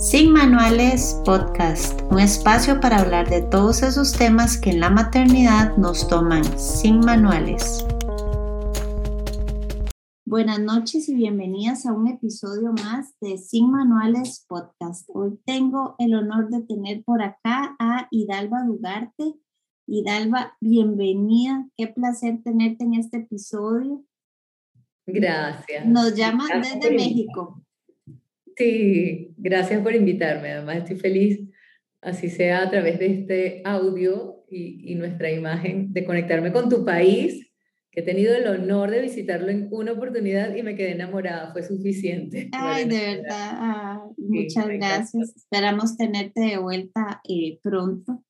Sin Manuales Podcast, un espacio para hablar de todos esos temas que en la maternidad nos toman sin manuales. Buenas noches y bienvenidas a un episodio más de Sin Manuales Podcast. Hoy tengo el honor de tener por acá a Hidalba Dugarte. Hidalba, bienvenida. Qué placer tenerte en este episodio. Gracias. Nos llama desde México. Sí, gracias por invitarme. Además, estoy feliz, así sea a través de este audio y, nuestra imagen, de conectarme con tu país, que he tenido el honor de visitarlo en una oportunidad y me quedé enamorada. Fue suficiente. Ay, de verdad. muchas gracias. Esperamos tenerte de vuelta eh, pronto.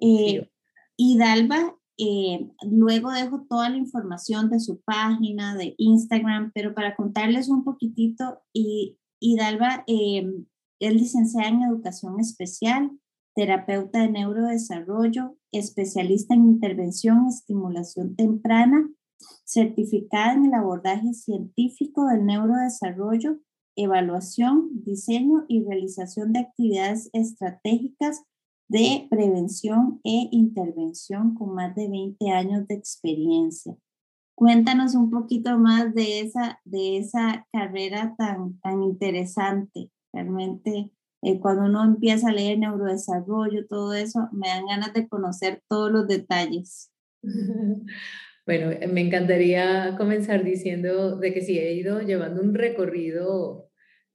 Eh, y Dalva, eh, luego dejo toda la información de su página, de Instagram, pero para contarles un poquitito y Hidalba em, es licenciada en Educación Especial, terapeuta de neurodesarrollo, especialista en intervención y estimulación temprana, certificada en el abordaje científico del neurodesarrollo, evaluación, diseño y realización de actividades estratégicas de prevención e intervención con más de 20 años de experiencia. Cuéntanos un poquito más de esa, de esa carrera tan, tan interesante. Realmente, eh, cuando uno empieza a leer neurodesarrollo, todo eso, me dan ganas de conocer todos los detalles. Bueno, me encantaría comenzar diciendo de que sí, he ido llevando un recorrido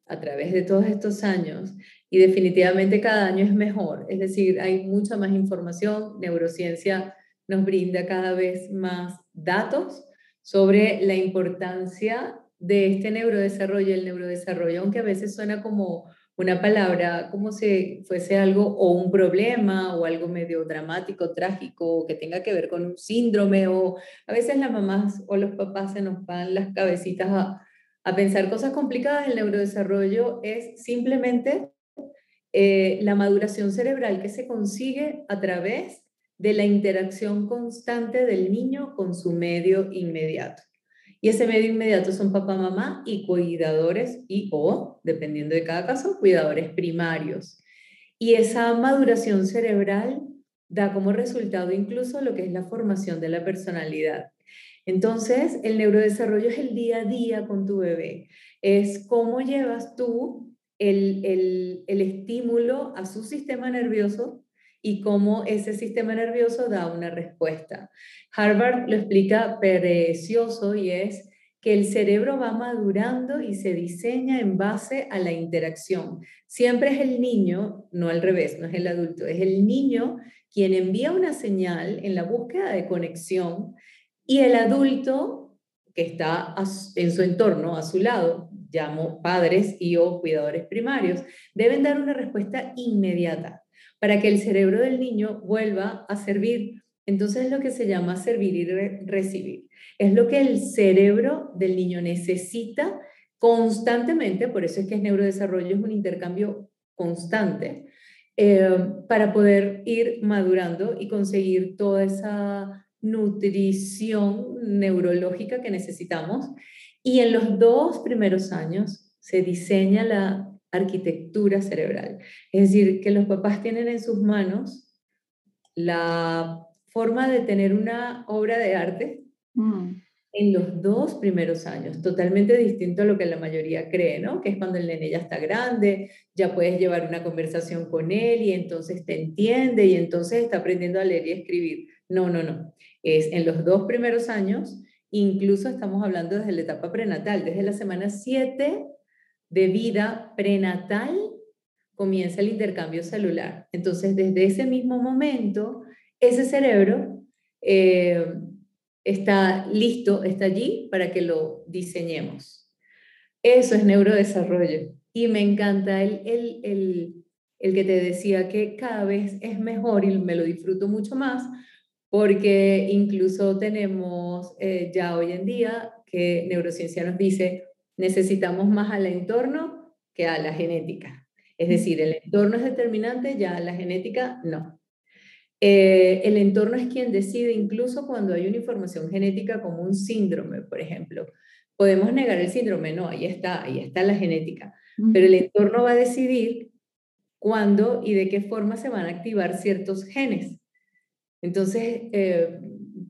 a través de todos estos años y definitivamente cada año es mejor. Es decir, hay mucha más información, neurociencia nos brinda cada vez más datos sobre la importancia de este neurodesarrollo, el neurodesarrollo, aunque a veces suena como una palabra, como si fuese algo o un problema o algo medio dramático, trágico, que tenga que ver con un síndrome, o a veces las mamás o los papás se nos van las cabecitas a, a pensar cosas complicadas. El neurodesarrollo es simplemente eh, la maduración cerebral que se consigue a través de la interacción constante del niño con su medio inmediato. Y ese medio inmediato son papá, mamá y cuidadores y o, dependiendo de cada caso, cuidadores primarios. Y esa maduración cerebral da como resultado incluso lo que es la formación de la personalidad. Entonces, el neurodesarrollo es el día a día con tu bebé. Es cómo llevas tú el, el, el estímulo a su sistema nervioso y cómo ese sistema nervioso da una respuesta. Harvard lo explica precioso y es que el cerebro va madurando y se diseña en base a la interacción. Siempre es el niño, no al revés, no es el adulto, es el niño quien envía una señal en la búsqueda de conexión y el adulto que está en su entorno, a su lado, llamo padres y o cuidadores primarios, deben dar una respuesta inmediata para que el cerebro del niño vuelva a servir. Entonces es lo que se llama servir y recibir. Es lo que el cerebro del niño necesita constantemente, por eso es que es neurodesarrollo, es un intercambio constante, eh, para poder ir madurando y conseguir toda esa nutrición neurológica que necesitamos. Y en los dos primeros años se diseña la arquitectura cerebral. Es decir, que los papás tienen en sus manos la forma de tener una obra de arte mm. en los dos primeros años, totalmente distinto a lo que la mayoría cree, ¿no? Que es cuando el nene ya está grande, ya puedes llevar una conversación con él y entonces te entiende y entonces está aprendiendo a leer y escribir. No, no, no. Es en los dos primeros años, incluso estamos hablando desde la etapa prenatal, desde la semana 7 de vida prenatal comienza el intercambio celular. Entonces, desde ese mismo momento, ese cerebro eh, está listo, está allí para que lo diseñemos. Eso es neurodesarrollo. Y me encanta el, el, el, que te decía que cada vez es mejor y me lo disfruto mucho más porque incluso tenemos eh, ya hoy en día que neurociencia nos dice necesitamos más al entorno que a la genética. Es decir, el entorno es determinante, ya la genética no. Eh, el entorno es quien decide incluso cuando hay una información genética como un síndrome, por ejemplo. Podemos negar el síndrome, no, ahí está, ahí está la genética. Pero el entorno va a decidir cuándo y de qué forma se van a activar ciertos genes. Entonces, eh,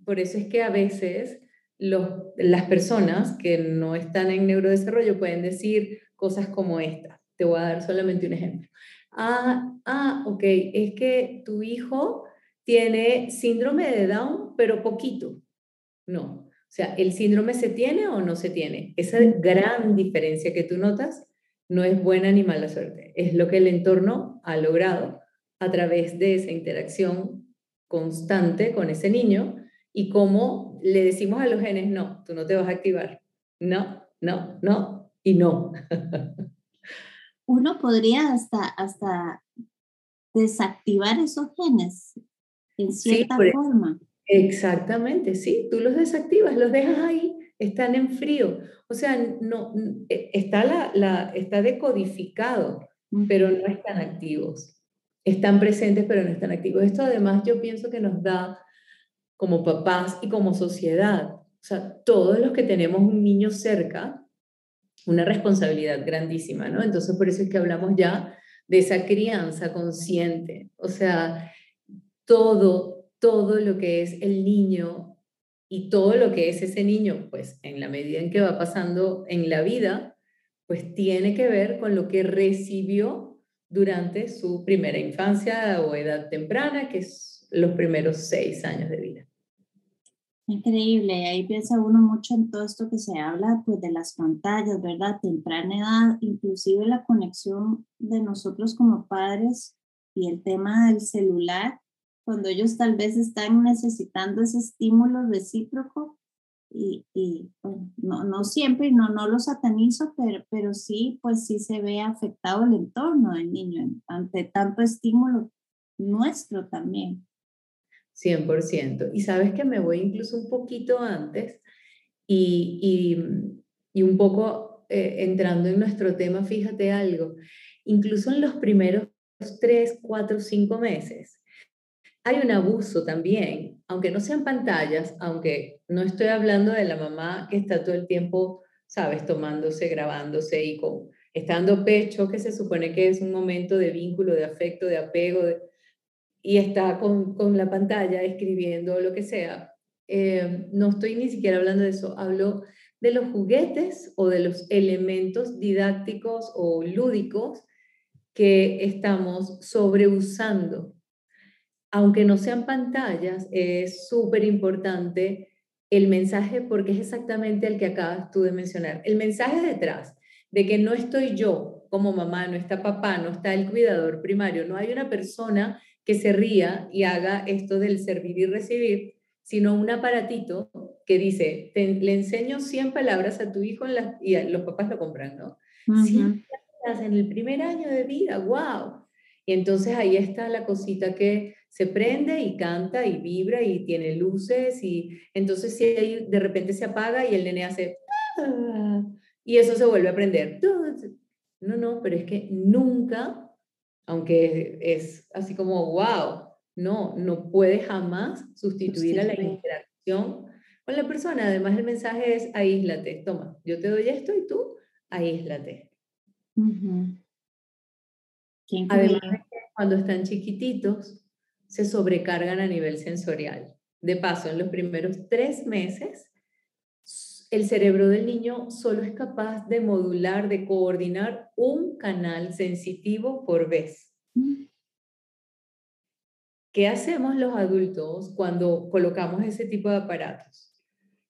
por eso es que a veces las personas que no están en neurodesarrollo pueden decir cosas como esta. Te voy a dar solamente un ejemplo. Ah, ah, ok, es que tu hijo tiene síndrome de Down, pero poquito. No, o sea, ¿el síndrome se tiene o no se tiene? Esa gran diferencia que tú notas no es buena ni mala suerte, es lo que el entorno ha logrado a través de esa interacción constante con ese niño y cómo le decimos a los genes, no, tú no te vas a activar, no, no, no y no. Uno podría hasta, hasta desactivar esos genes en cierta forma. Exactamente, sí, tú los desactivas, los dejas ahí, están en frío. O sea, no, e, está, la, la, está decodificado, pero no están activos. Están presentes, pero no están activos. Esto además yo pienso que nos da como papás y como sociedad, o sea, todos los que tenemos un niño cerca, una responsabilidad grandísima, ¿no? Entonces, por eso es que hablamos ya de esa crianza consciente, o sea, todo, todo lo que es el niño y todo lo que es ese niño, pues en la medida en que va pasando en la vida, pues tiene que ver con lo que recibió durante su primera infancia o edad temprana, que es los primeros seis años de vida. Increíble, ahí piensa uno mucho en todo esto que se habla pues de las pantallas, ¿verdad? Temprana edad, inclusive la conexión de nosotros como padres y el tema del celular, cuando ellos tal vez están necesitando ese estímulo recíproco y, y bueno, no, no siempre, no, no lo satanizo, pero, pero sí, pues sí se ve afectado el entorno del niño ante tanto estímulo nuestro también. 100%. Y sabes que me voy incluso un poquito antes y, y, un poco eh, entrando en nuestro tema, fíjate algo, incluso en los primeros tres, cuatro, cinco meses, hay un abuso también, aunque no sean pantallas, aunque no estoy hablando de la mamá que está todo el tiempo, sabes, tomándose, grabándose y con, estando pecho, que se supone que es un momento de vínculo, de afecto, de apego, y está con, con la pantalla escribiendo lo que sea. Eh, no estoy ni siquiera hablando de eso, hablo de los juguetes o de los elementos didácticos o lúdicos que estamos sobreusando. Aunque no sean pantallas, es súper importante el mensaje porque es exactamente el que acabas tú de mencionar. El mensaje detrás de que no estoy yo como mamá, no está papá, no está el cuidador primario, no hay una persona que se ría y haga esto del servir y recibir, sino un aparatito que dice, le enseño 100 palabras a tu hijo y los papás lo compran, ¿no? 100 palabras en el primer año de vida, wow. Y entonces ahí está la cosita que se prende y canta y vibra y tiene luces y entonces si ahí de repente se apaga y el nene hace ah", y eso se vuelve a prender. No, no, pero es que nunca aunque es así como, wow, no, no puede jamás sustituir a la interacción con la persona. Además, el mensaje es aíslate, toma, yo te doy esto y tú aíslate. Además, cuando están chiquititos, se sobrecargan a nivel sensorial. De paso, en los primeros tres meses, el cerebro del niño solo es capaz de modular, de coordinar un canal sensitivo por vez. ¿Qué hacemos los adultos cuando colocamos ese tipo de aparatos?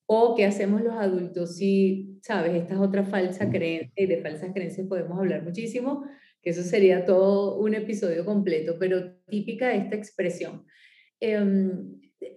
¿O qué hacemos los adultos si, sabes, esta es otra falsa creencia, y de falsas creencias podemos hablar muchísimo, que eso sería todo un episodio completo, pero típica esta expresión. Eh,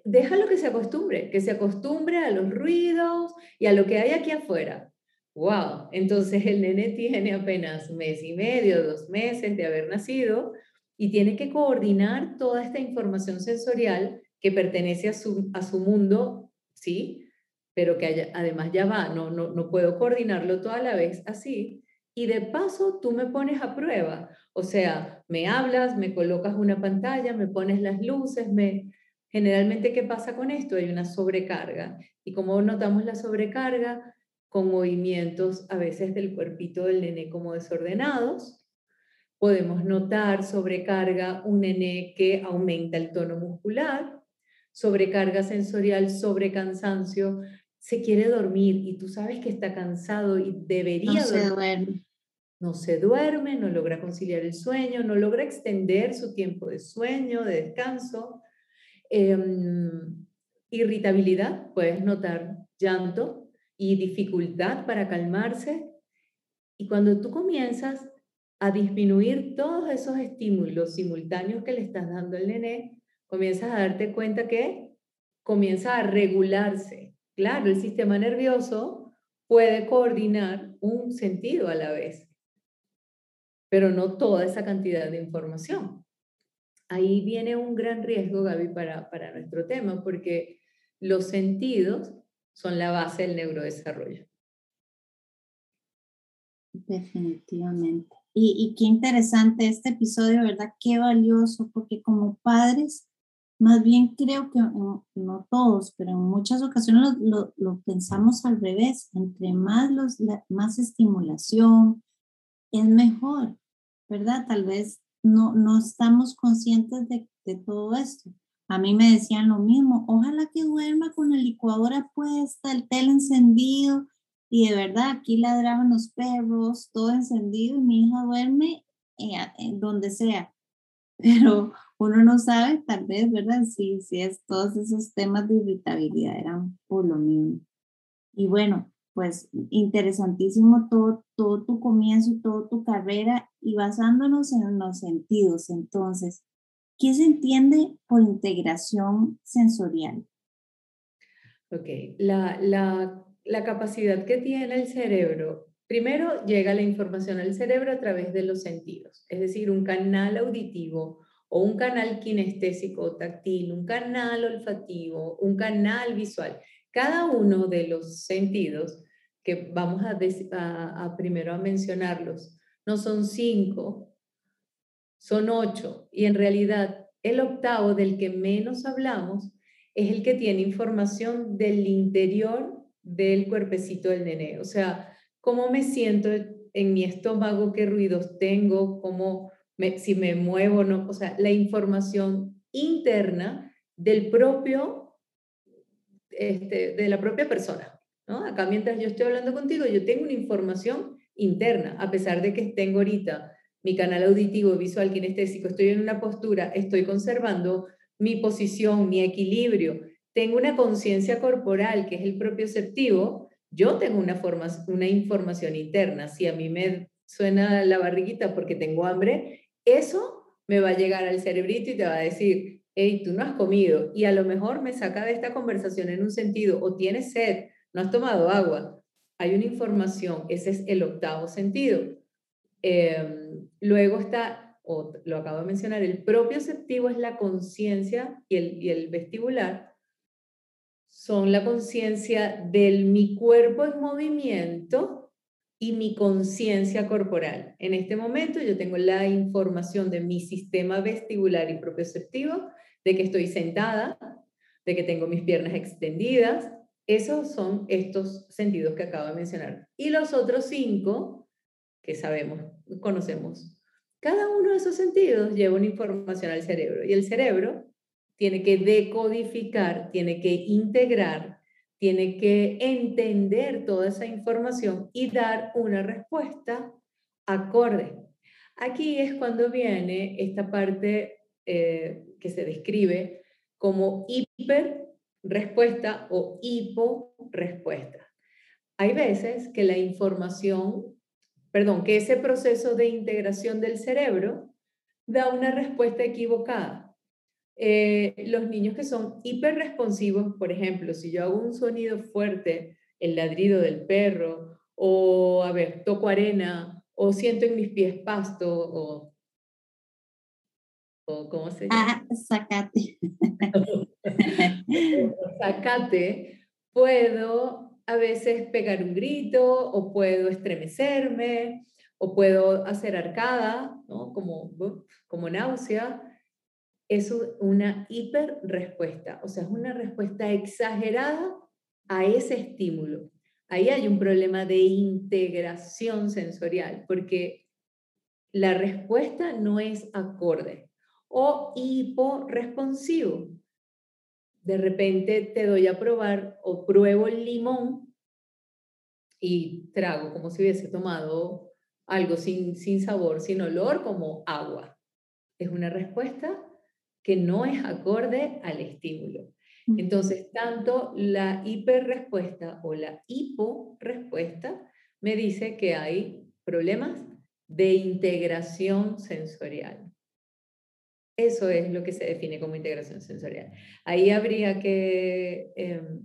déjalo que se acostumbre, que se acostumbre a los ruidos y a lo que hay aquí afuera. ¡Wow! Entonces el nene tiene apenas mes y medio, dos meses de haber nacido y tiene que coordinar toda esta información sensorial que pertenece a su, a su mundo, ¿sí? Pero que además ya va, no, no, no puedo coordinarlo toda la vez así. Y de paso tú me pones a prueba, o sea, me hablas, me colocas una pantalla, me pones las luces, me, Generalmente, ¿qué pasa con esto? Hay una sobrecarga. Y como notamos la sobrecarga, con movimientos a veces del cuerpito del nene como desordenados, podemos notar sobrecarga, un nené que aumenta el tono muscular, sobrecarga sensorial, sobrecansancio, se quiere dormir y tú sabes que está cansado y debería no se duerme. No se duerme, no logra conciliar el sueño, no logra extender su tiempo de sueño, de descanso. Em, irritabilidad, puedes notar llanto y dificultad para calmarse. Y cuando tú comienzas a disminuir todos esos estímulos simultáneos que le estás dando al nené, comienzas a darte cuenta que comienza a regularse. Claro, el sistema nervioso puede coordinar un sentido a la vez, pero no toda esa cantidad de información. Ahí viene un gran riesgo, Gaby, para, para nuestro tema, porque los sentidos son la base del neurodesarrollo. Definitivamente. Y, qué interesante este episodio, ¿verdad? Qué valioso, porque como padres, más bien creo que no, todos, pero en muchas ocasiones lo, lo, pensamos al revés. Entre más, los, más estimulación, es mejor, ¿verdad? Tal vez no, no estamos conscientes de, todo esto. A mí me decían lo mismo, ojalá que duerma con la licuadora puesta, el tele encendido, y de verdad, aquí ladraban los perros, todo encendido, y mi hija duerme en donde sea. Pero uno no sabe, tal vez, ¿verdad? Si, si es todos esos temas de irritabilidad eran por lo mismo. Y bueno, pues interesantísimo todo, todo tu comienzo, toda tu carrera y basándonos en los sentidos. Entonces, ¿qué se entiende por integración sensorial? Ok, la, la la capacidad que tiene el cerebro, primero llega la información al cerebro a través de los sentidos, es decir, un canal auditivo o un canal kinestésico táctil, un canal olfativo, un canal visual. Cada uno de los sentidos, que vamos a, primero a mencionarlos, no son cinco, son ocho, y en realidad el octavo del que menos hablamos es el que tiene información del interior del cuerpecito del nené. O sea, cómo me siento en mi estómago, qué ruidos tengo, cómo si me muevo, no, o sea, la información interna del propio, este, de la propia persona. ¿No? Acá mientras yo estoy hablando contigo, yo tengo una información interna, a pesar de que tengo ahorita mi canal auditivo, visual, kinestésico, estoy en una postura, estoy conservando mi posición, mi equilibrio, tengo una conciencia corporal, que es el propioceptivo, yo tengo una, forma, una información interna. Si a mí me suena la barriguita porque tengo hambre, eso me va a llegar al cerebrito y te va a decir, hey, tú no has comido. Y a lo mejor me saca de esta conversación en un sentido, o tienes sed, no has tomado agua. Hay una información, ese es el octavo sentido. Em, luego está, o lo acabo de mencionar, el propioceptivo es la conciencia y el, y el vestibular, son la conciencia del mi cuerpo en movimiento y mi conciencia corporal. En este momento yo tengo la información de mi sistema vestibular y propioceptivo, de que estoy sentada, de que tengo mis piernas extendidas. Esos son estos sentidos que acabo de mencionar. Y los otros cinco, que sabemos, conocemos, cada uno de esos sentidos lleva una información al cerebro. Y el cerebro tiene que decodificar, tiene que integrar, tiene que entender toda esa información y dar una respuesta acorde. Aquí es cuando viene esta parte eh, que se describe como hiper respuesta o hipo respuesta. Hay veces que la información, perdón, que ese proceso de integración del cerebro da una respuesta equivocada. Eh, los niños que son hiperresponsivos, por ejemplo, si yo hago un sonido fuerte, el ladrido del perro, o, a ver, toco arena, o siento en mis pies pasto, o, o ¿cómo se llama? Ah, sacate. sacate, puedo a veces pegar un grito, o puedo estremecerme, o puedo hacer arcada, ¿no? como, como náusea es una hiperrespuesta, o sea, es una respuesta exagerada a ese estímulo. Ahí hay un problema de integración sensorial, porque la respuesta no es acorde o hiporesponsivo. De repente te doy a probar o pruebo el limón y trago como si hubiese tomado algo sin, sin sabor, sin olor, como agua. Es una respuesta que no es acorde al estímulo. Entonces, tanto la hiperrespuesta o la hiporespuesta me dice que hay problemas de integración sensorial. Eso es lo que se define como integración sensorial. Ahí habría que, em,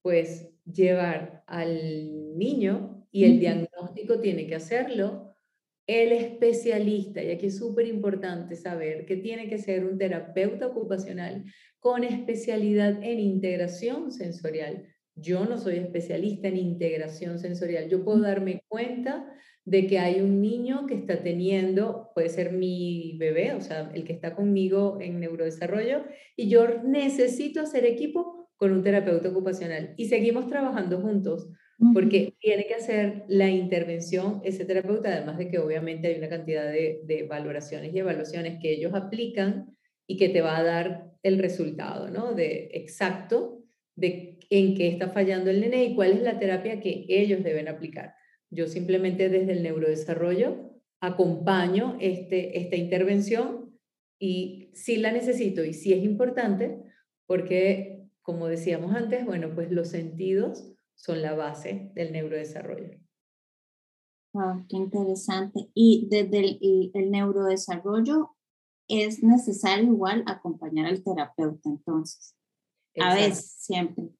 pues, llevar al niño y el diagnóstico tiene que hacerlo el especialista, y aquí es súper importante saber que tiene que ser un terapeuta ocupacional con especialidad en integración sensorial. Yo no soy especialista en integración sensorial. Yo puedo darme cuenta de que hay un niño que está teniendo, puede ser mi bebé, o sea, el que está conmigo en neurodesarrollo, y yo necesito hacer equipo con un terapeuta ocupacional. Y seguimos trabajando juntos porque tiene que hacer la intervención ese terapeuta, además de que obviamente hay una cantidad de, de, valoraciones y evaluaciones que ellos aplican y que te va a dar el resultado, ¿no? De exacto de en qué está fallando el nene y cuál es la terapia que ellos deben aplicar. Yo simplemente desde el neurodesarrollo acompaño este, esta intervención y si la necesito y si es importante, porque como decíamos antes, bueno, pues los sentidos son la base del neurodesarrollo. Wow, qué interesante. Y desde el, neurodesarrollo es necesario igual acompañar al terapeuta entonces. A veces, siempre.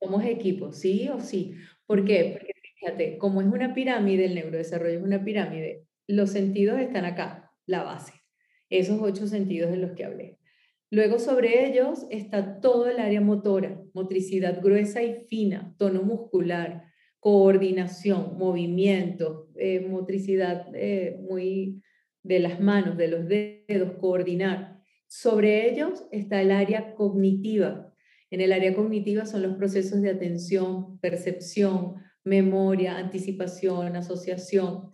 Somos equipo, sí o sí. ¿Por qué? Porque fíjate, como es una pirámide, el neurodesarrollo es una pirámide, los sentidos están acá, la base. Esos ocho sentidos de los que hablé. Luego sobre ellos está todo el área motora, motricidad gruesa y fina, tono muscular, coordinación, movimiento, eh, motricidad eh, muy de las manos, de los dedos, coordinar. Sobre ellos está el área cognitiva. En el área cognitiva son los procesos de atención, percepción, memoria, anticipación, asociación.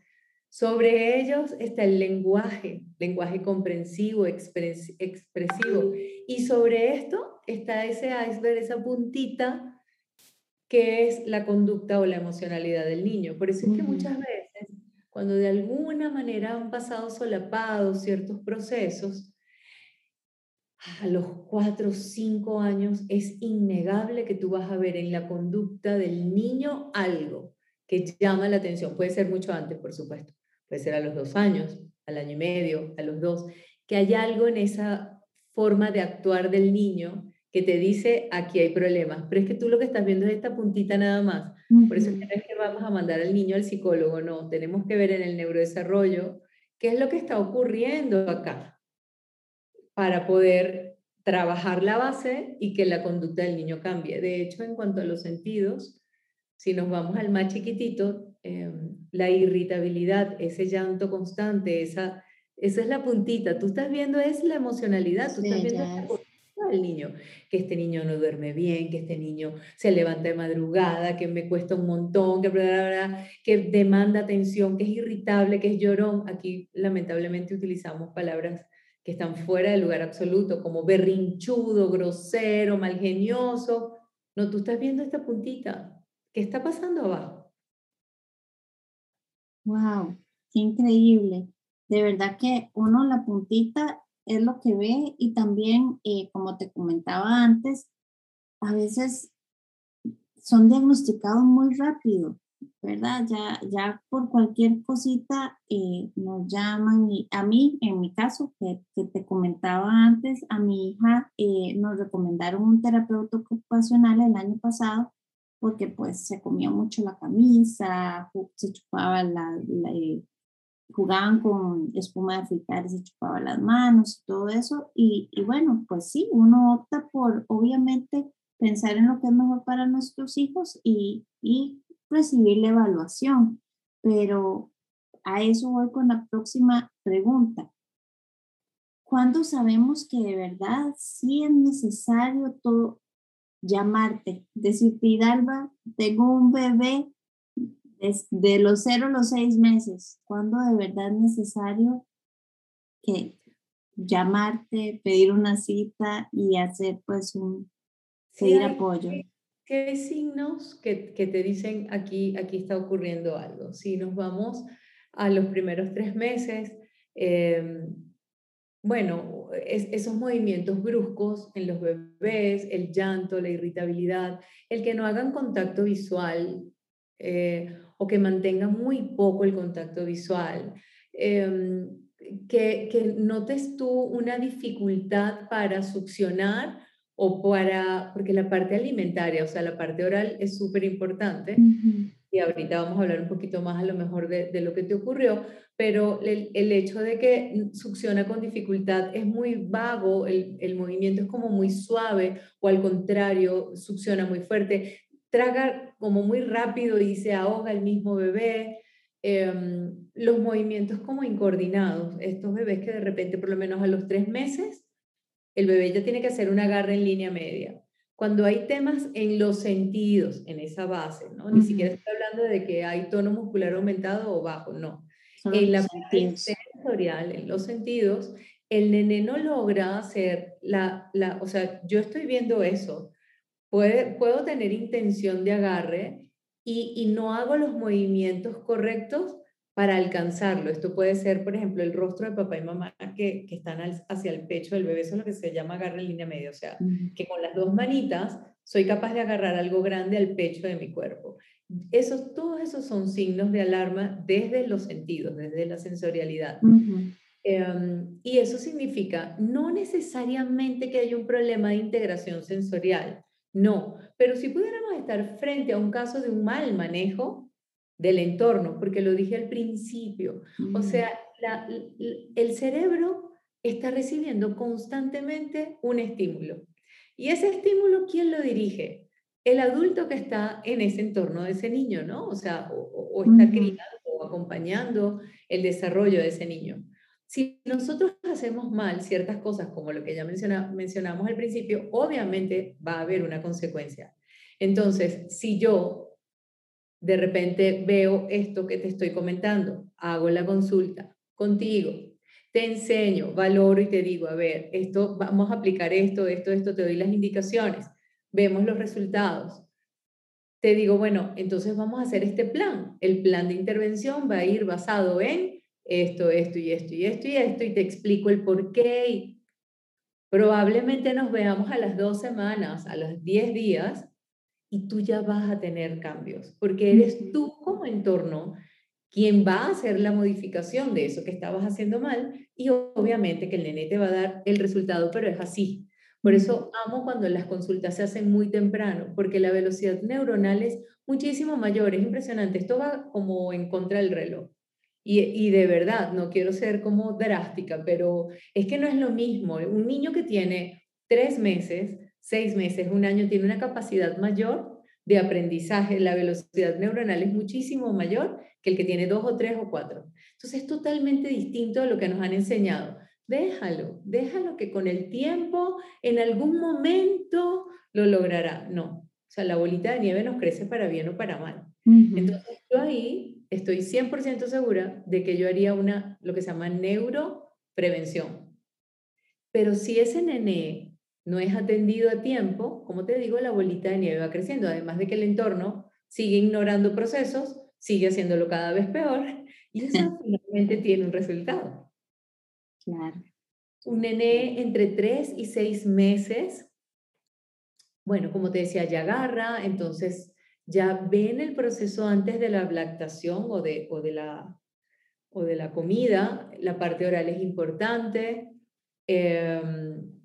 Sobre ellos está el lenguaje, lenguaje comprensivo, expresivo. Y sobre esto está ese iceberg, esa puntita que es la conducta o la emocionalidad del niño. Por eso es que muchas veces, cuando de alguna manera han pasado solapados ciertos procesos, a los cuatro o cinco años es innegable que tú vas a ver en la conducta del niño algo que llama la atención. Puede ser mucho antes, por supuesto. Puede ser a los dos años, al año y medio, a los dos, que hay algo en esa forma de actuar del niño que te dice aquí hay problemas, pero es que tú lo que estás viendo es esta puntita nada más. Por eso es que vamos a mandar al niño al psicólogo, no, tenemos que ver en el neurodesarrollo qué es lo que está ocurriendo acá para poder trabajar la base y que la conducta del niño cambie. De hecho, en cuanto a los sentidos, si nos vamos al más chiquitito, Em, la irritabilidad, ese llanto constante, esa, esa es la puntita. Tú estás viendo es la emocionalidad, tú estás viendo el niño, que este niño no duerme bien, que este niño se levanta de madrugada, que me cuesta un montón, que, que demanda atención, que es irritable, que es llorón. Aquí lamentablemente utilizamos palabras que están fuera del lugar absoluto, como berrinchudo, grosero, malgenioso. No, tú estás viendo esta puntita. ¿Qué está pasando abajo? Wow, qué increíble. De verdad que uno la puntita es lo que ve y también, eh, como te comentaba antes, a veces son diagnosticados muy rápido, ¿verdad? Ya, ya por cualquier cosita eh, nos llaman y a mí, en mi caso, que, que te comentaba antes, a mi hija eh, nos recomendaron un terapeuta ocupacional el año pasado porque pues se comía mucho la camisa, se chupaba la, eh, jugaban con espuma de afeitar y se chupaba las manos todo eso. Y, y, bueno, pues sí, uno opta por obviamente pensar en lo que es mejor para nuestros hijos y, y recibir la evaluación. Pero a eso voy con la próxima pregunta. ¿Cuándo sabemos que de verdad sí es necesario todo, llamarte, decirte, Hidalba, tengo un bebé, de los cero a los seis meses, ¿cuándo de verdad es necesario que llamarte, pedir una cita y hacer pues un, pedir apoyo? ¿Qué signos que, te dicen aquí, aquí está ocurriendo algo? Si nos vamos a los primeros tres meses, em, bueno, esos movimientos bruscos en los bebés, el llanto, la irritabilidad, el que no hagan contacto visual eh, o que mantengan muy poco el contacto visual, em, que, que notes tú una dificultad para succionar o para, porque la parte alimentaria, o sea, la parte oral es súper importante. Y ahorita vamos a hablar un poquito más a lo mejor de, de lo que te ocurrió, pero el, el, hecho de que succiona con dificultad es muy vago, el, el, movimiento es como muy suave o al contrario, succiona muy fuerte, traga como muy rápido y se ahoga el mismo bebé. Em, los movimientos como incoordinados, estos bebés que de repente por lo menos a los tres meses, el bebé ya tiene que hacer una agarre en línea media. Cuando hay temas en los sentidos, en esa base, ¿no? Ni siquiera estoy hablando de que hay tono muscular aumentado o bajo, no en la parte sensorial, en los sentidos, el nene no logra hacer la, la, o sea, yo estoy viendo eso, Puede, puedo tener intención de agarre y, y no hago los movimientos correctos para alcanzarlo. Esto puede ser, por ejemplo, el rostro de papá y mamá que, que están hacia el pecho del bebé, eso es lo que se llama agarre en línea media, o sea, que con las dos manitas soy capaz de agarrar algo grande al pecho de mi cuerpo. Esos, todos esos son signos de alarma desde los sentidos, desde la sensorialidad. Em, y eso significa no necesariamente que haya un problema de integración sensorial, no, pero si pudiéramos estar frente a un caso de un mal manejo del entorno, porque lo dije al principio, o sea, el cerebro está recibiendo constantemente un estímulo. Y ese estímulo, ¿quién lo dirige? el adulto que está en ese entorno de ese niño, ¿no? O sea, o, está criando o acompañando el desarrollo de ese niño. Si nosotros hacemos mal ciertas cosas, como lo que ya mencionamos al principio, obviamente va a haber una consecuencia. Entonces, si yo de repente veo esto que te estoy comentando, hago la consulta contigo, te enseño, valoro y te digo, a ver, esto, vamos a aplicar esto, esto, esto, te doy las indicaciones vemos los resultados. Te digo, bueno, entonces vamos a hacer este plan. El plan de intervención va a ir basado en esto, esto y esto y esto y esto, y te explico el por qué. Probablemente nos veamos a las dos semanas, a los diez días, y tú ya vas a tener cambios, porque eres tú como entorno quien va a hacer la modificación de eso que estabas haciendo mal, y obviamente que el nene te va a dar el resultado, pero es así. Por eso amo cuando las consultas se hacen muy temprano, porque la velocidad neuronal es muchísimo mayor, es impresionante. Esto va como en contra del reloj. Y, y, de verdad, no quiero ser como drástica, pero es que no es lo mismo. Un niño que tiene tres meses, seis meses, un año, tiene una capacidad mayor de aprendizaje. La velocidad neuronal es muchísimo mayor que el que tiene dos o tres o cuatro. Entonces es totalmente distinto a lo que nos han enseñado. Déjalo, déjalo que con el tiempo, en algún momento, lo logrará. No, o sea, la bolita de nieve nos crece para bien o para mal. Entonces, yo ahí estoy 100% segura de que yo haría una, lo que se llama neuroprevención. Pero si ese nené no es atendido a tiempo, como te digo, la bolita de nieve va creciendo, además de que el entorno sigue ignorando procesos, sigue haciéndolo cada vez peor y eso finalmente tiene un resultado. Un nené entre 3 y 6 meses, bueno, como te decía, ya agarra, entonces ya ven el proceso antes de la lactación o de, o de, la, o de la comida, la parte oral es importante. Em,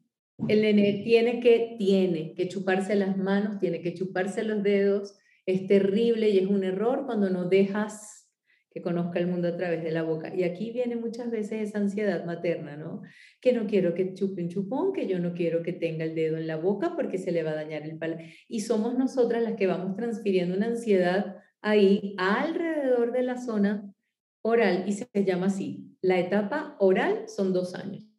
el nené tiene que, tiene que chuparse las manos, tiene que chuparse los dedos. Es terrible y es un error cuando no dejas que conozca el mundo a través de la boca. Y aquí viene muchas veces esa ansiedad materna, ¿no? Que no quiero que chupe un chupón, que yo no quiero que tenga el dedo en la boca porque se le va a dañar el paladar. Y somos nosotras las que vamos transfiriendo una ansiedad ahí alrededor de la zona oral y se llama así. La etapa oral son dos años.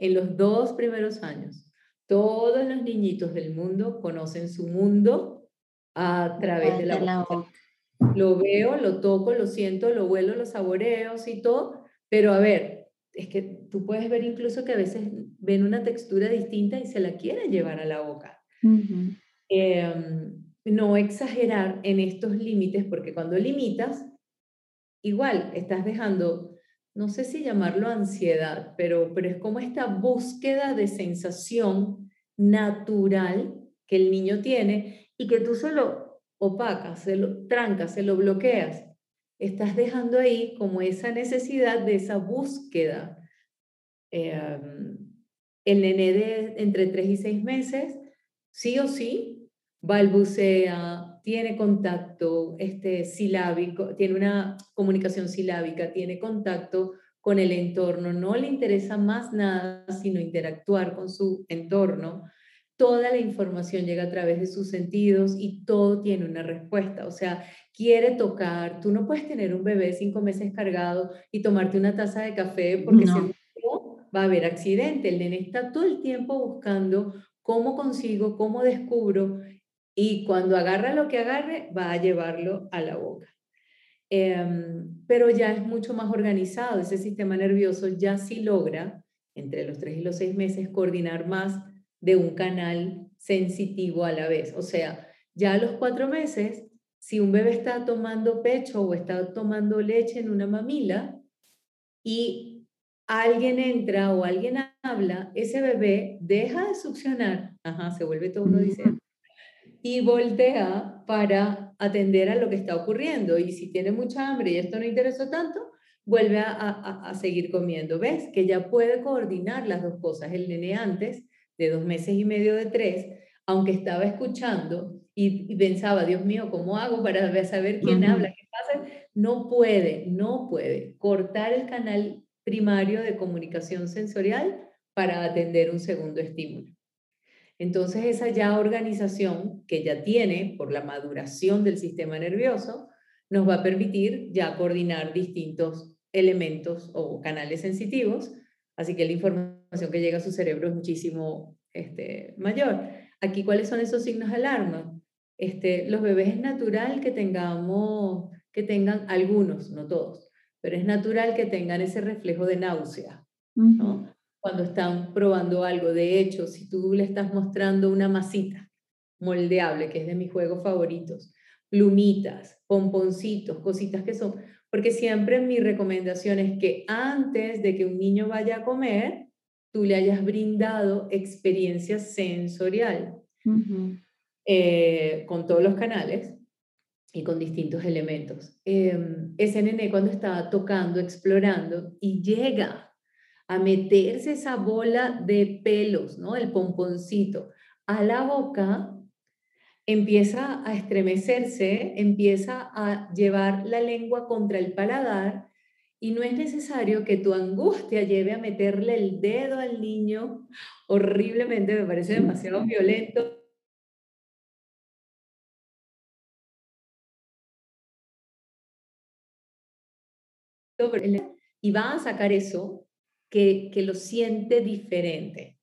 En los dos primeros años, todos los niñitos del mundo conocen su mundo a través de la, boca lo veo, lo toco, lo siento, lo huelo, lo saboreo y todo, pero a ver, es que tú puedes ver incluso que a veces ven una textura distinta y se la quieren llevar a la boca. Em, no exagerar en estos límites, porque cuando limitas, igual estás dejando, no sé si llamarlo ansiedad, pero, pero es como esta búsqueda de sensación natural que el niño tiene y que tú se lo opacas, se lo trancas, se lo bloqueas. Estás dejando ahí como esa necesidad de esa búsqueda. Em, el nene de entre 3 y 6 meses, sí o sí, balbucea, tiene contacto este, silábico, tiene una comunicación silábica, tiene contacto con el entorno, no le interesa más nada sino interactuar con su entorno. Toda la información llega a través de sus sentidos y todo tiene una respuesta. O sea, quiere tocar. Tú no puedes tener un bebé cinco meses cargado y tomarte una taza de café porque si no va a haber accidente. El nene está todo el tiempo buscando cómo consigo, cómo descubro y cuando agarra lo que agarre, va a llevarlo a la boca. Em, pero ya es mucho más organizado, ese sistema nervioso ya sí logra, entre los tres y los seis meses, coordinar más de un canal sensitivo a la vez. O sea, ya a los cuatro meses, si un bebé está tomando pecho o está tomando leche en una mamila y alguien entra o alguien habla, ese bebé deja de succionar, ajá, se vuelve todo uno dice, y voltea para atender a lo que está ocurriendo. Y si tiene mucha hambre y esto no interesó tanto, vuelve a, a, seguir comiendo. ¿Ves? Que ya puede coordinar las dos cosas. El nene antes, de dos meses y medio de tres, aunque estaba escuchando y, pensaba, Dios mío, ¿cómo hago para saber quién habla? ¿Qué pasa? No puede, no puede cortar el canal primario de comunicación sensorial para atender un segundo estímulo. Entonces esa ya organización que ya tiene por la maduración del sistema nervioso nos va a permitir ya coordinar distintos elementos o canales sensitivos, así que la información que llega a su cerebro es muchísimo este, mayor. Aquí, ¿cuáles son esos signos de alarma? Este, los bebés es natural que tengamos, que tengan algunos, no todos, pero es natural que tengan ese reflejo de náusea, ¿no? Cuando están probando algo. De hecho, si tú le estás mostrando una masita moldeable, que es de mis juegos favoritos, plumitas, pomponcitos, cositas que son, porque siempre mi recomendación es que antes de que un niño vaya a comer, tú le hayas brindado experiencia sensorial eh, con todos los canales y con distintos elementos. Em, ese nene cuando estaba tocando, explorando y llega a meterse esa bola de pelos, ¿no? El pomponcito a la boca, empieza a estremecerse, empieza a llevar la lengua contra el paladar y no es necesario que tu angustia lleve a meterle el dedo al niño horriblemente, me parece demasiado violento. Y va a sacar eso que, lo siente diferente.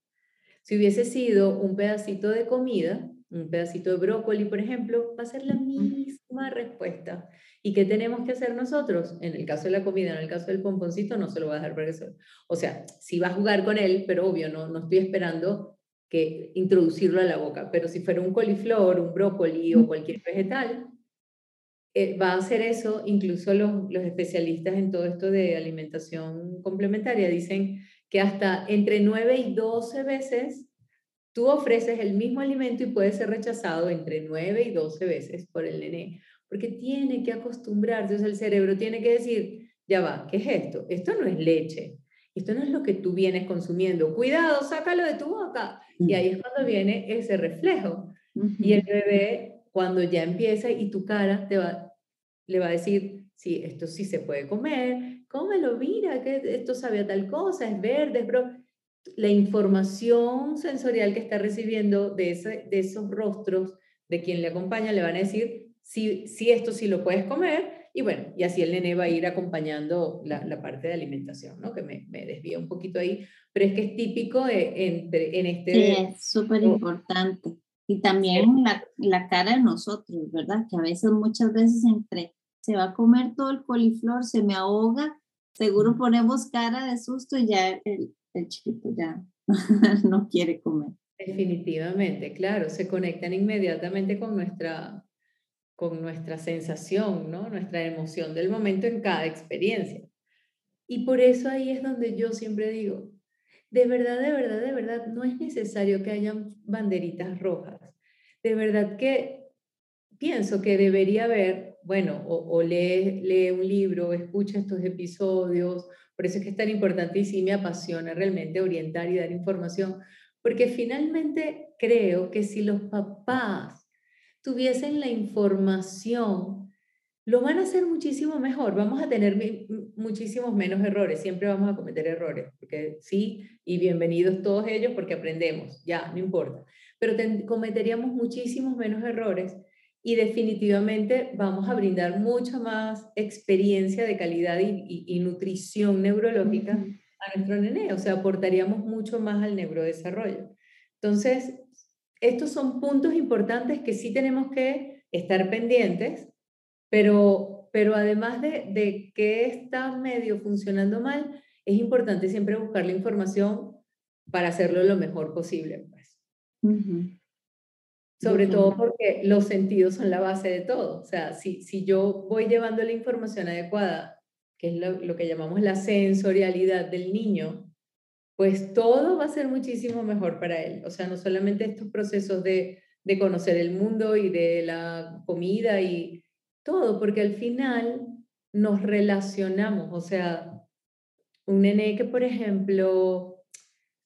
Si hubiese sido un pedacito de comida, un pedacito de brócoli, por ejemplo, va a ser la misma respuesta. ¿Y qué tenemos que hacer nosotros? En el caso de la comida, en el caso del pomponcito, no se lo va a dejar para eso. O sea, sí va a jugar con él, pero obvio, no, no estoy esperando que introducirlo a la boca. Pero si fuera un coliflor, un brócoli o cualquier vegetal, eh, va a hacer eso, incluso los, los especialistas en todo esto de alimentación complementaria dicen que hasta entre 9 y 12 veces tú ofreces el mismo alimento y puede ser rechazado entre 9 y 12 veces por el nené, porque tiene que acostumbrarse, o sea, el cerebro tiene que decir, ya va, ¿qué es esto? Esto no es leche, esto no es lo que tú vienes consumiendo, cuidado, sácalo de tu boca. Y ahí es cuando viene ese reflejo. Y el bebé cuando ya empieza y tu cara te va, le va a decir, sí, esto sí se puede comer, cómelo, mira, que esto sabe a tal cosa, es verde, pero la información sensorial que está recibiendo de, ese, de esos rostros de quien le acompaña le van a decir, sí, sí, esto sí lo puedes comer, y bueno, y así el nene va a ir acompañando la, la parte de alimentación, ¿no? Que me, me desvía un poquito ahí, pero es que es típico de, entre, en este... Sí, es súper importante Y también la, la, cara de nosotros, ¿verdad? Que a veces, muchas veces entre se va a comer todo el coliflor, se me ahoga, seguro ponemos cara de susto y ya el, el chiquito ya no quiere comer. Definitivamente, claro, se conectan inmediatamente con nuestra, con nuestra sensación, ¿no? nuestra emoción del momento en cada experiencia. Y por eso ahí es donde yo siempre digo, de verdad, de verdad, de verdad, no es necesario que hayan banderitas rojas. De verdad que pienso que debería haber, bueno, o, lee, lee un libro, escucha estos episodios, por eso es que es tan importante y sí me apasiona realmente orientar y dar información, porque finalmente creo que si los papás tuviesen la información, lo van a hacer muchísimo mejor. Vamos a tener muchísimos menos errores. Siempre vamos a cometer errores, porque sí, y bienvenidos todos ellos porque aprendemos, ya, no importa. Pero cometeríamos muchísimos menos errores y definitivamente vamos a brindar mucha más experiencia de calidad y nutrición neurológica a nuestro nene, o sea, aportaríamos mucho más al neurodesarrollo. Entonces, estos son puntos importantes que sí tenemos que estar pendientes, pero, pero además de, de que está medio funcionando mal, es importante siempre buscar la información para hacerlo lo mejor posible. Pues. Sobre todo porque los sentidos son la base de todo. O sea, si, si yo voy llevando la información adecuada que es lo, que llamamos la sensorialidad del niño, pues todo va a ser muchísimo mejor para él. O sea, no solamente estos procesos de, de conocer el mundo y de la comida y todo, porque al final nos relacionamos. O sea, un nene que, por ejemplo,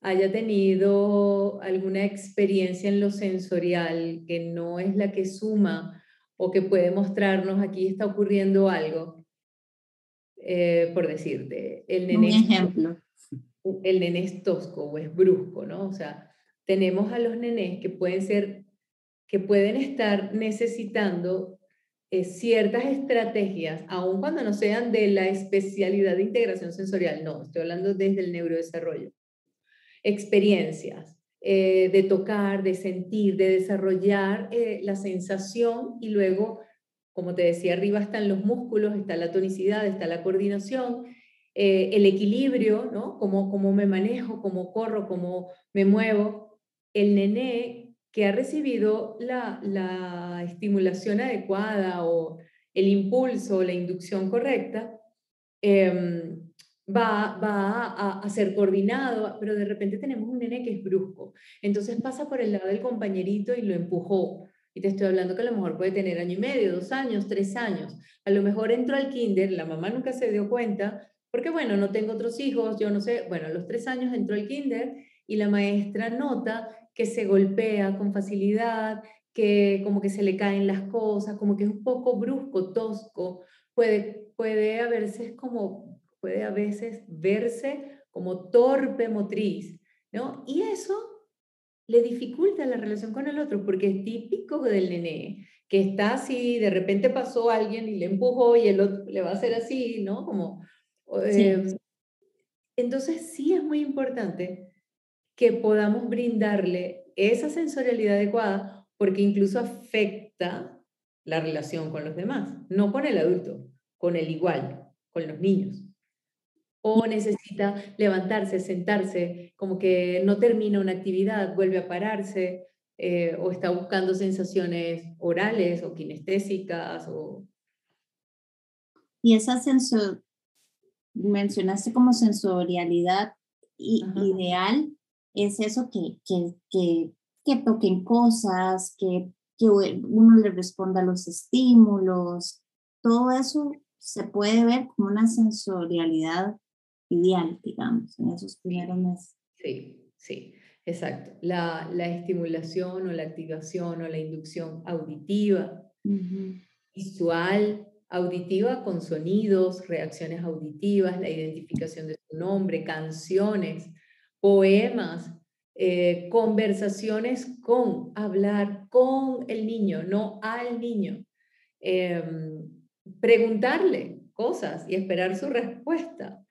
haya tenido alguna experiencia en lo sensorial que no es la que suma o que puede mostrarnos aquí está ocurriendo algo, eh, por decirte, el nene, ejemplo. el nene es tosco o es brusco, ¿no? O sea, tenemos a los nenes que pueden ser, que pueden estar necesitando eh, ciertas estrategias, aun cuando no sean de la especialidad de integración sensorial, no, estoy hablando desde el neurodesarrollo. Experiencias eh, de tocar, de sentir, de desarrollar la sensación y luego como te decía, arriba están los músculos, está la tonicidad, está la coordinación, eh, el equilibrio, ¿no? Cómo, cómo me manejo, cómo corro, cómo me muevo. El nené que ha recibido la, la estimulación adecuada o el impulso o la inducción correcta, em, va, va a, a, ser coordinado, pero de repente tenemos un nene que es brusco. Entonces pasa por el lado del compañerito y lo empujó. Y te estoy hablando que a lo mejor puede tener año y medio, dos años, tres años. A lo mejor entró al kinder, la mamá nunca se dio cuenta, porque bueno, no tengo otros hijos, yo no sé, bueno, a los tres años entró al kinder y la maestra nota que se golpea con facilidad, que como que se le caen las cosas, como que es un poco brusco, tosco, puede, puede a veces como, puede a veces verse como torpe motriz, ¿no? Y eso le dificulta la relación con el otro, porque es típico del nene, que está así, de repente pasó alguien y le empujó y el otro le va a hacer así, ¿no? Como, em, entonces sí es muy importante que podamos brindarle esa sensorialidad adecuada, porque incluso afecta la relación con los demás, no con el adulto, con el igual, con los niños o necesita levantarse, sentarse, como que no termina una actividad, vuelve a pararse, eh, o está buscando sensaciones orales o kinestésicas. O... Y esa sensor, mencionaste como sensorialidad ideal, es eso que, que, que, que toquen cosas, que, que uno le responda a los estímulos, todo eso se puede ver como una sensorialidad ideal, digamos, en esos primeros meses. Sí, sí, exacto. La, la estimulación o la activación o la inducción auditiva, visual, auditiva con sonidos, reacciones auditivas, la identificación de su nombre, canciones, poemas, eh, conversaciones con, hablar con el niño, no al niño. Em, preguntarle cosas y esperar su respuesta.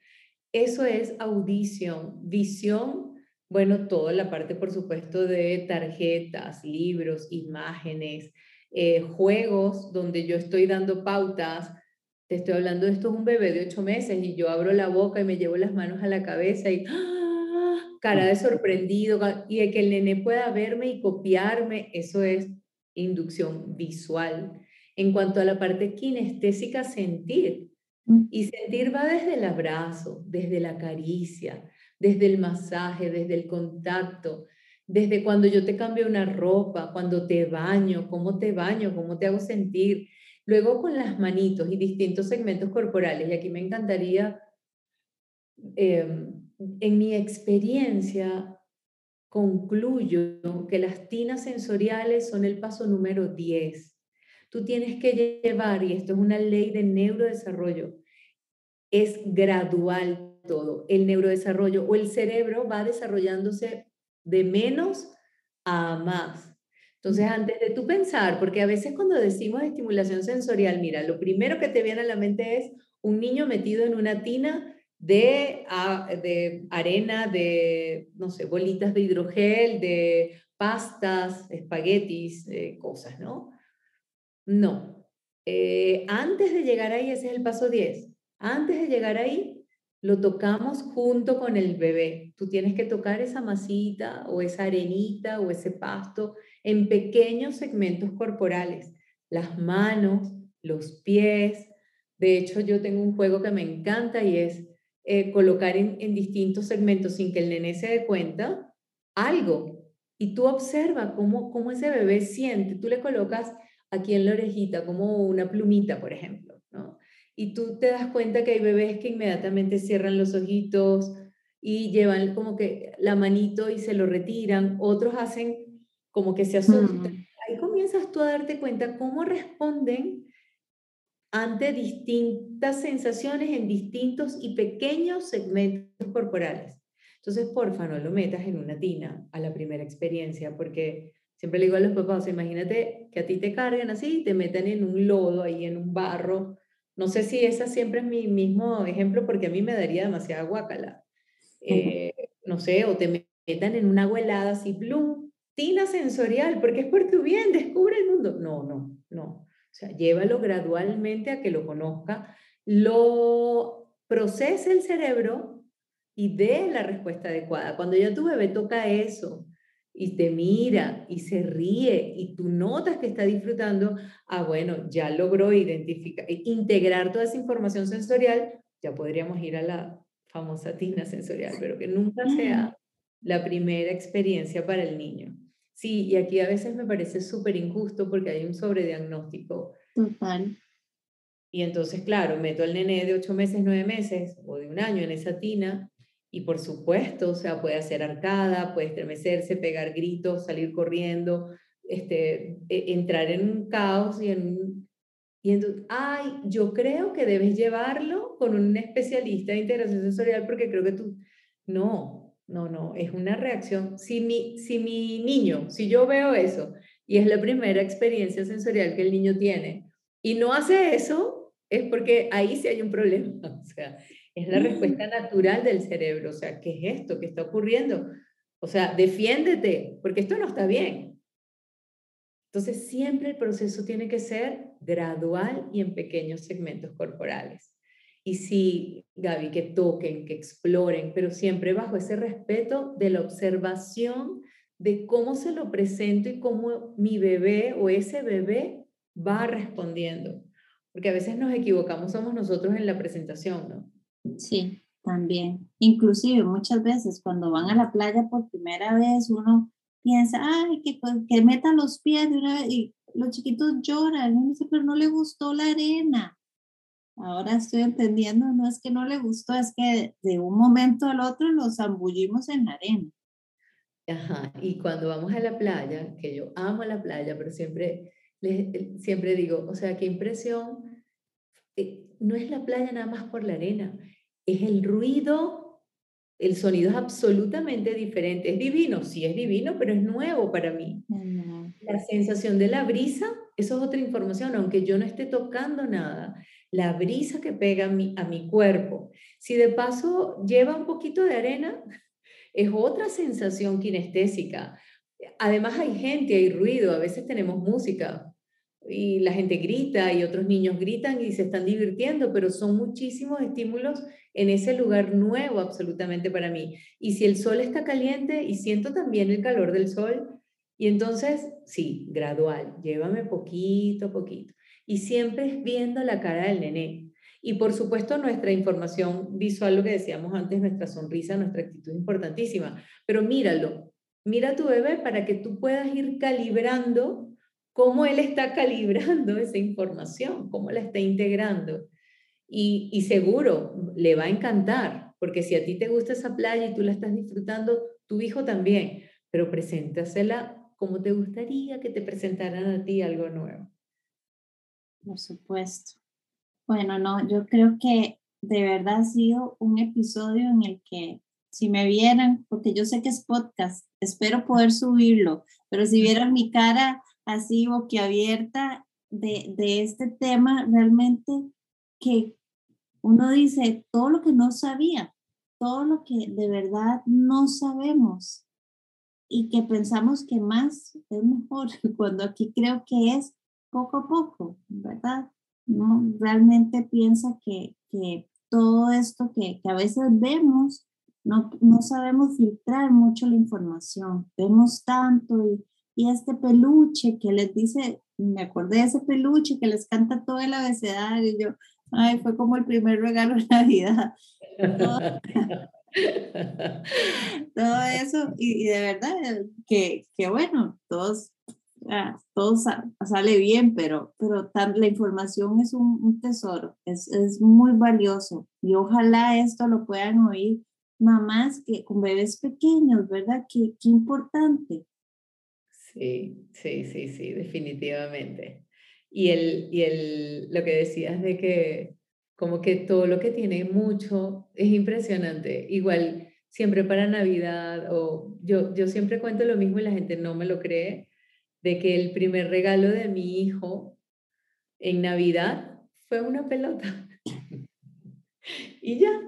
Eso es audición, visión Bueno, toda la parte, por supuesto, de tarjetas, libros, imágenes, eh, juegos donde yo estoy dando pautas. Te estoy hablando de esto es un bebé de ocho meses y yo abro la boca y me llevo las manos a la cabeza y ¡ah! Cara de sorprendido y de que el nene pueda verme y copiarme, eso es inducción visual. En cuanto a la parte kinestésica, sentir. Mm. Y sentir va desde el abrazo, desde la caricia, desde el masaje, desde el contacto, desde cuando yo te cambio una ropa, cuando te baño, cómo te baño, cómo te hago sentir. Luego con las manitos y distintos segmentos corporales. Y aquí me encantaría, em, en mi experiencia, concluyo que las tinas sensoriales son el paso número 10. Tú tienes que llevar, y esto es una ley de neurodesarrollo, es gradual todo. El neurodesarrollo o el cerebro va desarrollándose de menos a más. Entonces, antes de tú pensar, porque a veces cuando decimos estimulación sensorial, mira, lo primero que te viene a la mente es un niño metido en una tina de, de arena, de, no sé, bolitas de hidrogel, de pastas, espaguetis, cosas, ¿no? No. Eh, antes de llegar ahí, ese es el paso 10. Antes de llegar ahí, lo tocamos junto con el bebé. Tú tienes que tocar esa masita o esa arenita o ese pasto en pequeños segmentos corporales, las manos, los pies. De hecho, yo tengo un juego que me encanta y es eh, colocar en, en, distintos segmentos sin que el nene se dé cuenta algo. Y tú observa cómo, cómo ese bebé siente. Tú le colocas aquí en la orejita como una plumita, por ejemplo, ¿no? y tú te das cuenta que hay bebés que inmediatamente cierran los ojitos y llevan como que la manito y se lo retiran, otros hacen como que se asustan. Mm. Ahí comienzas tú a darte cuenta cómo responden ante distintas sensaciones en distintos y pequeños segmentos corporales. Entonces, porfa, no lo metas en una tina a la primera experiencia, porque siempre le digo a los papás, imagínate que a ti te carguen así, te metan en un lodo, ahí en un barro, no sé si esa siempre es mi mismo ejemplo porque a mí me daría demasiada guacala. Eh, no sé, o te metan en una agua helada así, plum, tina sensorial, porque es por tu bien, descubre el mundo. No, no, no. O sea, llévalo gradualmente a que lo conozca, lo procese el cerebro y dé la respuesta adecuada. Cuando ya tu bebé toca eso, y te mira y se ríe y tú notas que está disfrutando, ah, bueno, ya logró identificar, e integrar toda esa información sensorial, ya podríamos ir a la famosa tina sensorial, pero que nunca sea la primera experiencia para el niño. Sí, y aquí a veces me parece súper injusto porque hay un sobrediagnóstico. Total. Y entonces, claro, meto al nene de ocho meses, nueve meses o de un año en esa tina y por supuesto, o sea, puede hacer arcada, puede estremecerse, pegar gritos, salir corriendo, este, e, entrar en un caos y en Y entonces, ay, yo creo que debes llevarlo con un especialista de integración sensorial porque creo que tú... No, no, no, es una reacción. Si mi, si mi niño, si yo veo eso y es la primera experiencia sensorial que el niño tiene y no hace eso, es porque ahí sí hay un problema. O sea, es la respuesta mm. natural del cerebro. O sea, ¿qué es esto? ¿Qué está ocurriendo? O sea, defiéndete, porque esto no está bien. Entonces, siempre el proceso tiene que ser gradual y en pequeños segmentos corporales. Y sí, Gaby, que toquen, que exploren, pero siempre bajo ese respeto de la observación de cómo se lo presento y cómo mi bebé o ese bebé va respondiendo. Porque a veces nos equivocamos, somos nosotros en la presentación, ¿no? Sí, también. Inclusive muchas veces cuando van a la playa por primera vez uno piensa, ay, que, pues, que meta los pies de una vez y los chiquitos lloran. Uno dice, pero no le gustó la arena. Ahora estoy entendiendo, no es que no le gustó, es que de un momento al otro nos zambullimos en la arena. Ajá, y cuando vamos a la playa, que yo amo la playa, pero siempre, siempre digo, o sea, qué impresión eh, no es la playa nada más por la arena, es el ruido, el sonido es absolutamente diferente. Es divino, sí es divino, pero es nuevo para mí. La sensación de la brisa, eso es otra información, aunque yo no esté tocando nada. La brisa que pega a mi, cuerpo. Si de paso lleva un poquito de arena, es otra sensación kinestésica. Además hay gente, hay ruido, a veces tenemos música y la gente grita y otros niños gritan y se están divirtiendo, pero son muchísimos estímulos en ese lugar nuevo absolutamente para mí. Y si el sol está caliente y siento también el calor del sol, y entonces, sí, gradual, llévame poquito a poquito. Y siempre viendo la cara del nené. Y por supuesto nuestra información visual, lo que decíamos antes, nuestra sonrisa, nuestra actitud importantísima. Pero míralo, mira a tu bebé para que tú puedas ir calibrando cómo él está calibrando esa información, cómo la está integrando. Y, y seguro le va a encantar, porque si a ti te gusta esa playa y tú la estás disfrutando, tu hijo también, pero preséntasela como te gustaría que te presentaran a ti algo nuevo. Por supuesto. Bueno, no, yo creo que de verdad ha sido un episodio en el que si me vieran, porque yo sé que es podcast, espero poder subirlo, pero si vieran mi cara así boquiabierta de, de este tema, realmente que uno dice todo lo que no sabía, todo lo que de verdad no sabemos y que pensamos que más es mejor, cuando aquí creo que es poco a poco, ¿verdad? No, realmente piensa que, que todo esto que, que, a veces vemos, no, no sabemos filtrar mucho la información, vemos tanto y, y este peluche que les dice, me acordé de ese peluche que les canta todo el abecedario y yo, ay, fue como el primer regalo de Navidad. todo eso y, de verdad que, que bueno, todos, todos sale bien, pero, pero la información es un, tesoro, es, es, muy valioso y ojalá esto lo puedan oír mamás que con bebés pequeños, ¿verdad? Qué, qué importante. Sí, sí, sí, sí, definitivamente. Y, el, y el, lo que decías de que como que todo lo que tiene mucho es impresionante. Igual, siempre para Navidad, o yo, yo siempre cuento lo mismo y la gente no me lo cree, de que el primer regalo de mi hijo en Navidad fue una pelota. y ya,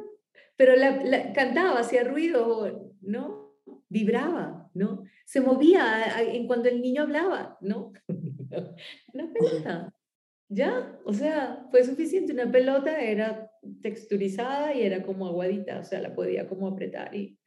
pero la, cantaba, hacía ruido, ¿no? Vibraba, ¿no? Se movía en cuando el niño hablaba, ¿no? una pelota. Ya, o sea, fue suficiente. Una pelota era texturizada y era como aguadita, o sea, la podía como apretar. Y,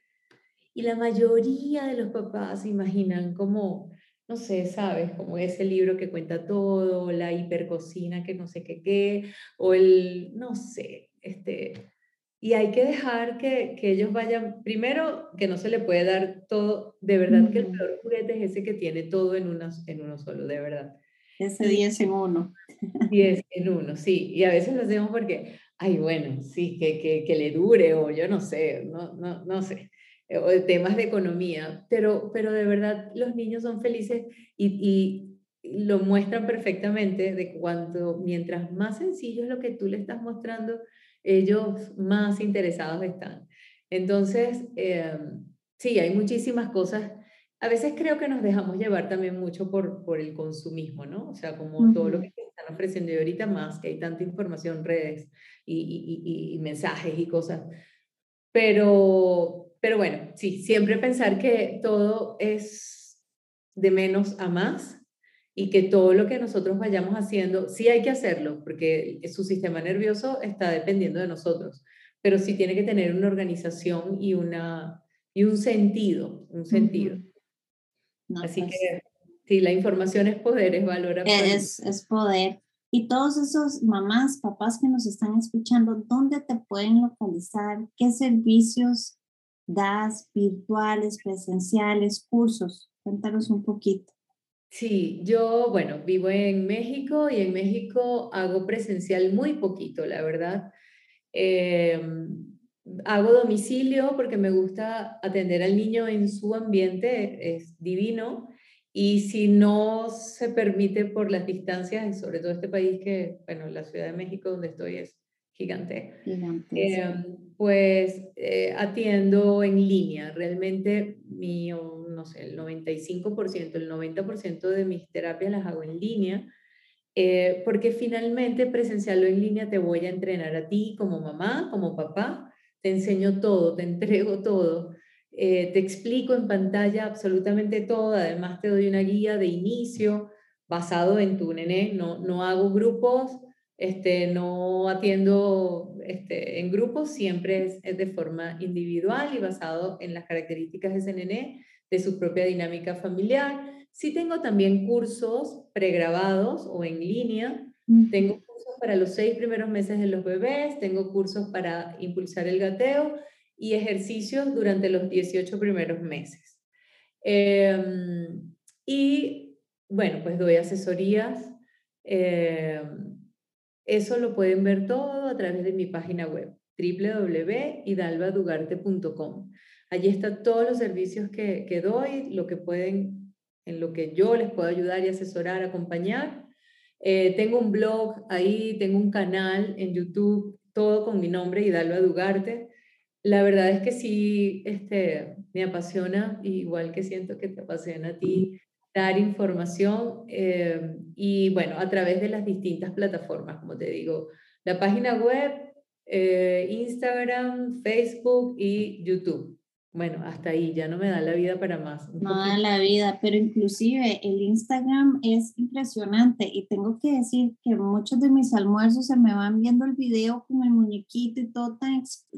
y la mayoría de los papás se imaginan como, no sé, ¿sabes? Como ese libro que cuenta todo, la hipercocina que no sé qué qué, o el, no sé, este... Y hay que dejar que, que ellos vayan, primero, que no se le puede dar todo, de verdad que el peor juguete es ese que tiene todo en, una, en uno solo, de verdad. Ese 10 en uno. 10 en uno, sí. Y a veces lo hacemos porque, ay, bueno, sí, que, que, que le dure o yo no sé, no, no, no sé, eh, o temas de economía, pero, pero de verdad los niños son felices y, y lo muestran perfectamente de cuanto, mientras más sencillo es lo que tú le estás mostrando, ellos más interesados están. Entonces, eh, sí, hay muchísimas cosas a veces creo que nos dejamos llevar también mucho por, por el consumismo, ¿no? O sea, como todo lo que están ofreciendo y ahorita más, que hay tanta información, redes y, y, y, mensajes y cosas. Pero, pero bueno, sí, siempre pensar que todo es de menos a más y que todo lo que nosotros vayamos haciendo, sí hay que hacerlo, porque su sistema nervioso está dependiendo de nosotros, pero sí tiene que tener una organización y, una, y un sentido, un sentido. Así pues que sí, la información es poder, es valor. Es, es poder. Y todos esos mamás, papás que nos están escuchando, ¿dónde te pueden localizar? ¿Qué servicios das, virtuales, presenciales, cursos? Cuéntanos un poquito. Sí, yo, bueno, vivo en México y en México hago presencial muy poquito, la verdad. Eh, hago domicilio porque me gusta atender al niño en su ambiente, es divino. Y si no se permite por las distancias, sobre todo este país que, bueno, la Ciudad de México donde estoy es gigante, em, pues eh, atiendo en línea. Realmente mi, no sé, el 95%, el 90% de mis terapias las hago en línea. Eh, porque finalmente presencial o en línea te voy a entrenar a ti como mamá, como papá, te enseño todo, te entrego todo. eh, te explico en pantalla absolutamente todo, además te doy una guía de inicio basado en tu nené, no, no hago grupos, este, no atiendo este, en grupos, siempre es, es, de forma individual y basado en las características de ese nené, de su propia dinámica familiar. Sí tengo también cursos pregrabados o en línea, tengo cursos para los seis primeros meses de los bebés, tengo cursos para impulsar el gateo y ejercicios durante los 18 primeros meses. Em, y bueno, pues doy asesorías. Em, eso lo pueden ver todo a través de mi página web www.hidalbadugarte.com. Allí están todos los servicios que, que doy, lo que pueden, en lo que yo les puedo ayudar y asesorar, acompañar. Eh, tengo un blog ahí, tengo un canal en YouTube, todo con mi nombre, Hidalba Dugarte. La verdad es que sí, este, me apasiona, igual que siento que te apasiona a ti, dar información eh, y bueno, a través de las distintas plataformas, como te digo, la página web, eh, Instagram, Facebook y YouTube. Bueno, hasta ahí, ya no me da la vida para más. No da la vida, pero inclusive el Instagram es impresionante y tengo que decir que muchos de mis almuerzos se me van viendo el video con el muñequito y todo,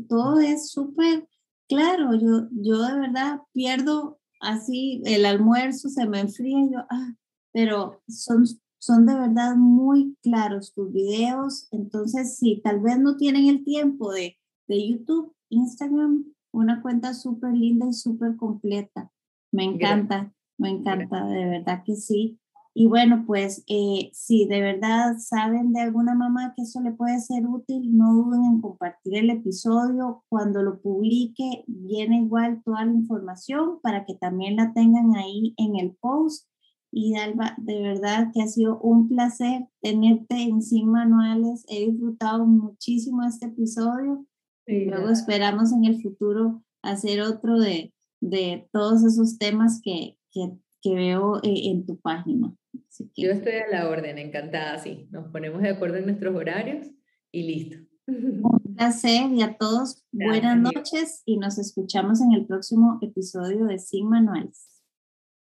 todo es súper claro. Yo, yo de verdad pierdo así el almuerzo, se me enfría y yo, ah, pero son, son de verdad muy claros tus videos. Entonces, sí, tal vez no tienen el tiempo de, de YouTube, Instagram una cuenta súper linda y súper completa. Me encanta, me encanta, de verdad que sí. Y bueno, pues eh, si de verdad saben de alguna mamá que eso le puede ser útil, no duden en compartir el episodio. Cuando lo publique, viene igual toda la información para que también la tengan ahí en el post. Y Dalva, de verdad que ha sido un placer tenerte en Sin Manuales. He disfrutado muchísimo este episodio Luego esperamos en el futuro hacer otro de, de todos esos temas que, que, que veo eh, en tu página. Yo estoy a la orden, encantada, sí. Nos ponemos de acuerdo en nuestros horarios y listo. Un placer y a todos buenas noches y nos escuchamos en el próximo episodio de Sin Manuales.